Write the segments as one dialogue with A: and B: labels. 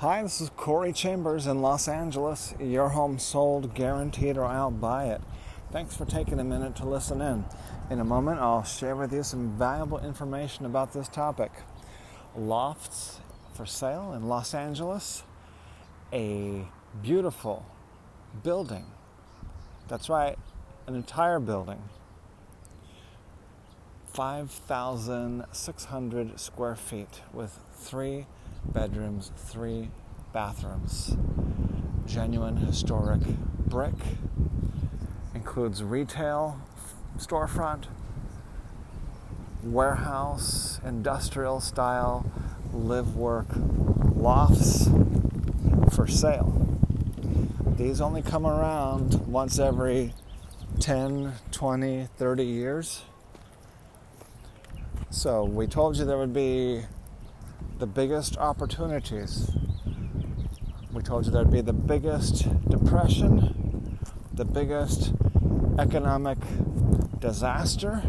A: Hi, this is Corey Chambers in Los Angeles. Your home sold, guaranteed, or I'll buy it. Thanks for taking a minute to listen in. In a moment, I'll share with you some valuable information about this topic. Lofts for sale in Los Angeles, a beautiful building. That's right, an entire building. 5,600 square feet with three bedrooms, three bathrooms. Genuine historic brick. Includes retail, storefront, warehouse, industrial style, live work lofts for sale. These only come around once every 10, 20, 30 years. So we told you there would be the biggest opportunities. We told you there'd be the biggest depression, the biggest economic disaster,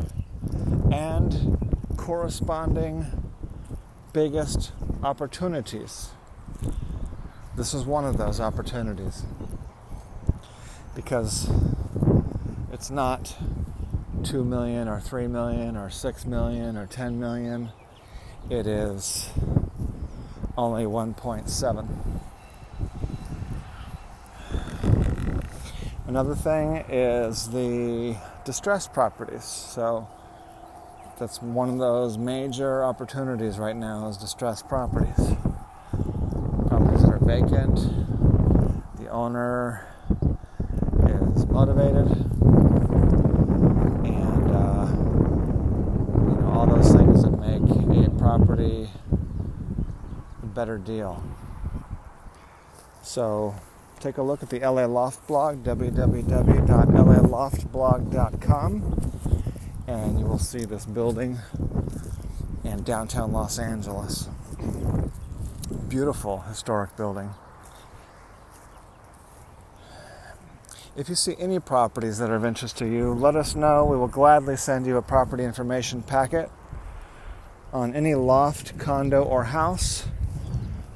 A: and corresponding biggest opportunities. This is one of those opportunities because it's not 2 million or 3 million or 6 million or 10 million. It is only 1.7. Another thing is the distressed properties. So that's one of those major opportunities right now is distressed properties. Properties that are vacant. The owner is motivated and uh, you know all those things that make a property better deal. So take a look at the LA Loft blog, www.laloftblog.com, and you will see this building in downtown Los Angeles. Beautiful historic building. If you see any properties that are of interest to you, let us know. We will gladly send you a property information packet on any loft, condo, or house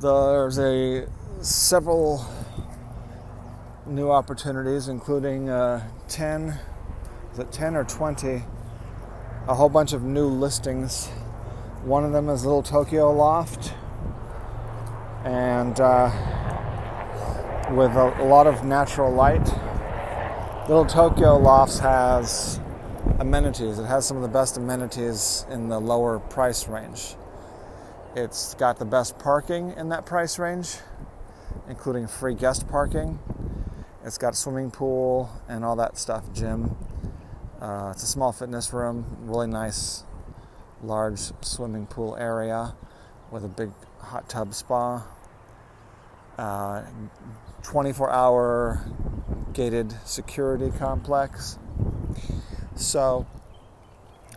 A: There's a several new opportunities, including uh, 10, is it 10 or 20, a whole bunch of new listings. One of them is Little Tokyo Loft, and uh, with a, a lot of natural light. Little Tokyo Lofts has amenities. It has some of the best amenities in the lower price range. It's got the best parking in that price range, including free guest parking. It's got swimming pool and all that stuff, gym. Uh, it's a small fitness room, really nice, large swimming pool area with a big hot tub spa. Uh, 24 hour gated security complex. So,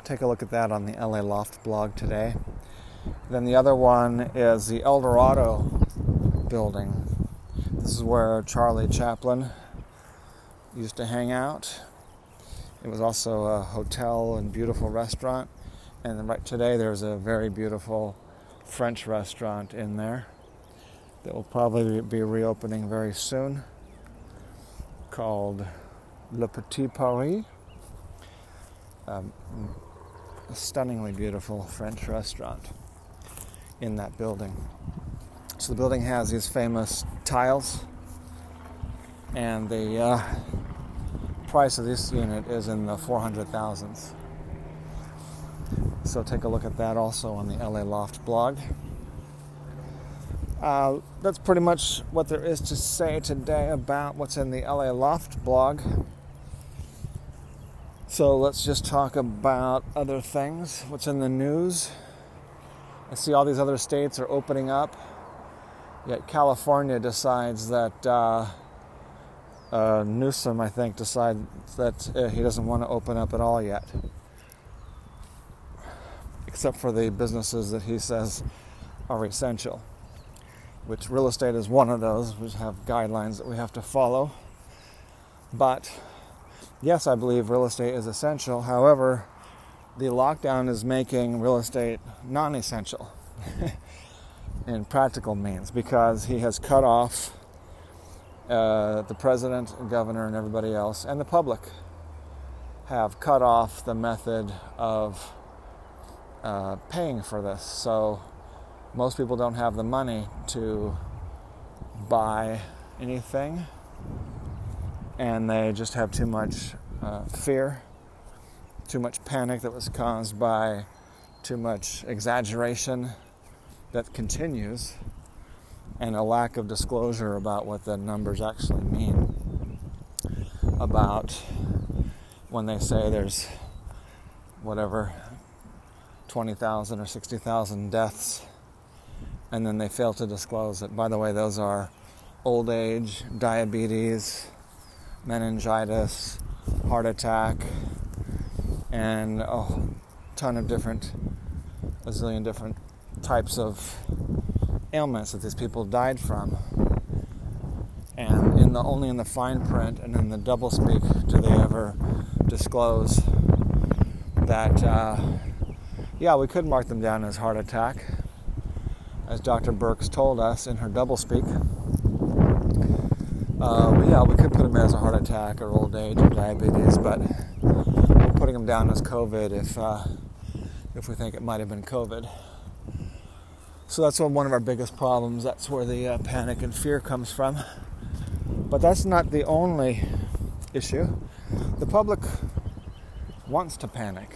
A: take a look at that on the LA Loft blog today. Then the other one is the El Dorado building. This is where Charlie Chaplin used to hang out. It was also a hotel and beautiful restaurant. And right today there's a very beautiful French restaurant in there that will probably be reopening very soon called Le Petit Paris. Um, a stunningly beautiful French restaurant in that building. So the building has these famous tiles, and the uh, price of this unit is in the 400,000s. So take a look at that also on the LA Loft blog. Uh, that's pretty much what there is to say today about what's in the LA Loft blog. So let's just talk about other things. What's in the news? I see all these other states are opening up. Yet California decides that uh, uh, Newsom, I think, decides that uh, he doesn't want to open up at all yet, except for the businesses that he says are essential. Which real estate is one of those. We have guidelines that we have to follow. But yes, I believe real estate is essential. However, the lockdown is making real estate non essential in practical means because he has cut off uh, the president, governor, and everybody else, and the public have cut off the method of uh, paying for this. So most people don't have the money to buy anything, and they just have too much uh, fear too much panic that was caused by too much exaggeration that continues and a lack of disclosure about what the numbers actually mean about when they say there's whatever 20,000 or 60,000 deaths and then they fail to disclose it. By the way those are old age diabetes meningitis heart attack and a ton of different, a zillion different types of ailments that these people died from. And in the only in the fine print and in the double speak do they ever disclose that, uh, yeah, we could mark them down as heart attack, as Dr. Birx told us in her double speak. Uh, yeah, we could put them as a heart attack or old age or diabetes, but putting them down as COVID if uh, if we think it might have been COVID. So that's one of our biggest problems. That's where the uh, panic and fear comes from. But that's not the only issue. The public wants to panic.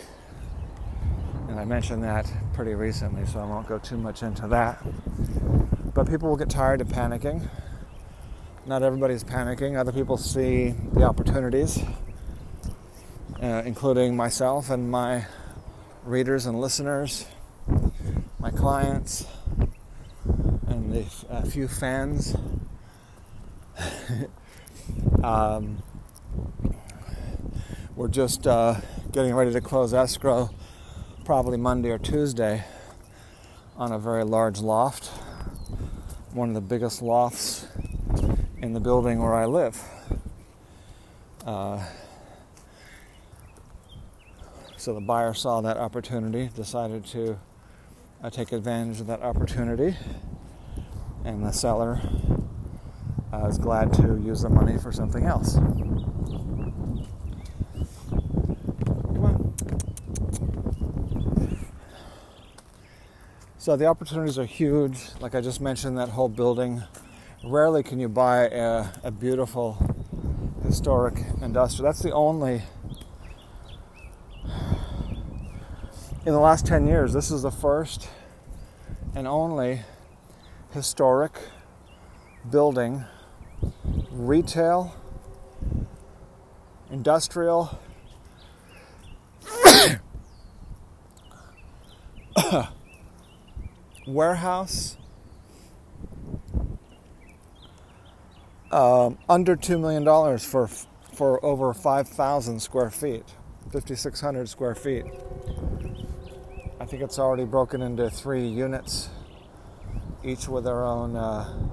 A: And I mentioned that pretty recently, so I won't go too much into that. But people will get tired of panicking. Not everybody's panicking. Other people see the opportunities uh, including myself and my readers and listeners, my clients, and the few fans. um, we're just uh, getting ready to close escrow probably Monday or Tuesday on a very large loft, one of the biggest lofts in the building where I live. Uh, so the buyer saw that opportunity, decided to uh, take advantage of that opportunity, and the seller uh, is glad to use the money for something else. So the opportunities are huge. Like I just mentioned, that whole building. Rarely can you buy a, a beautiful historic industrial. That's the only in the last 10 years, this is the first and only historic building, retail, industrial, warehouse um, under $2 million for, for over 5,000 square feet, 5,600 square feet. I think it's already broken into three units, each with their own uh,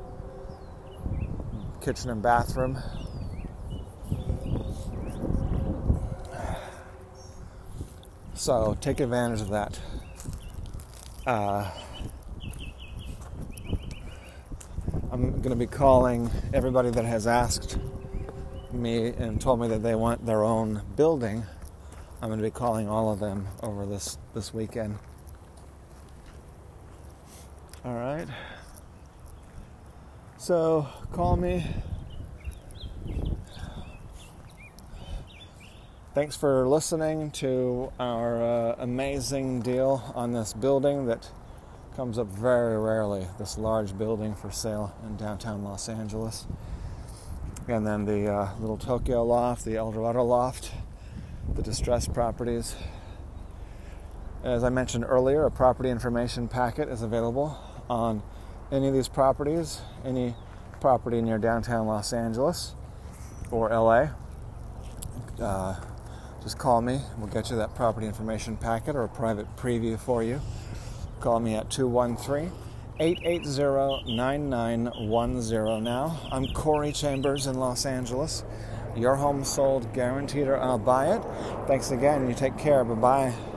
A: kitchen and bathroom. So take advantage of that. Uh, I'm going to be calling everybody that has asked me and told me that they want their own building I'm going to be calling all of them over this, this weekend. All right. So call me. Thanks for listening to our uh, amazing deal on this building that comes up very rarely. This large building for sale in downtown Los Angeles. And then the uh, little Tokyo loft, the El Dorado loft the distressed properties. As I mentioned earlier, a property information packet is available on any of these properties, any property near downtown Los Angeles or LA, uh, just call me. We'll get you that property information packet or a private preview for you. Call me at 213 880 9910 now. I'm Corey Chambers in Los Angeles. Your home sold guaranteed or I'll buy it. Thanks again. You take care. Bye bye.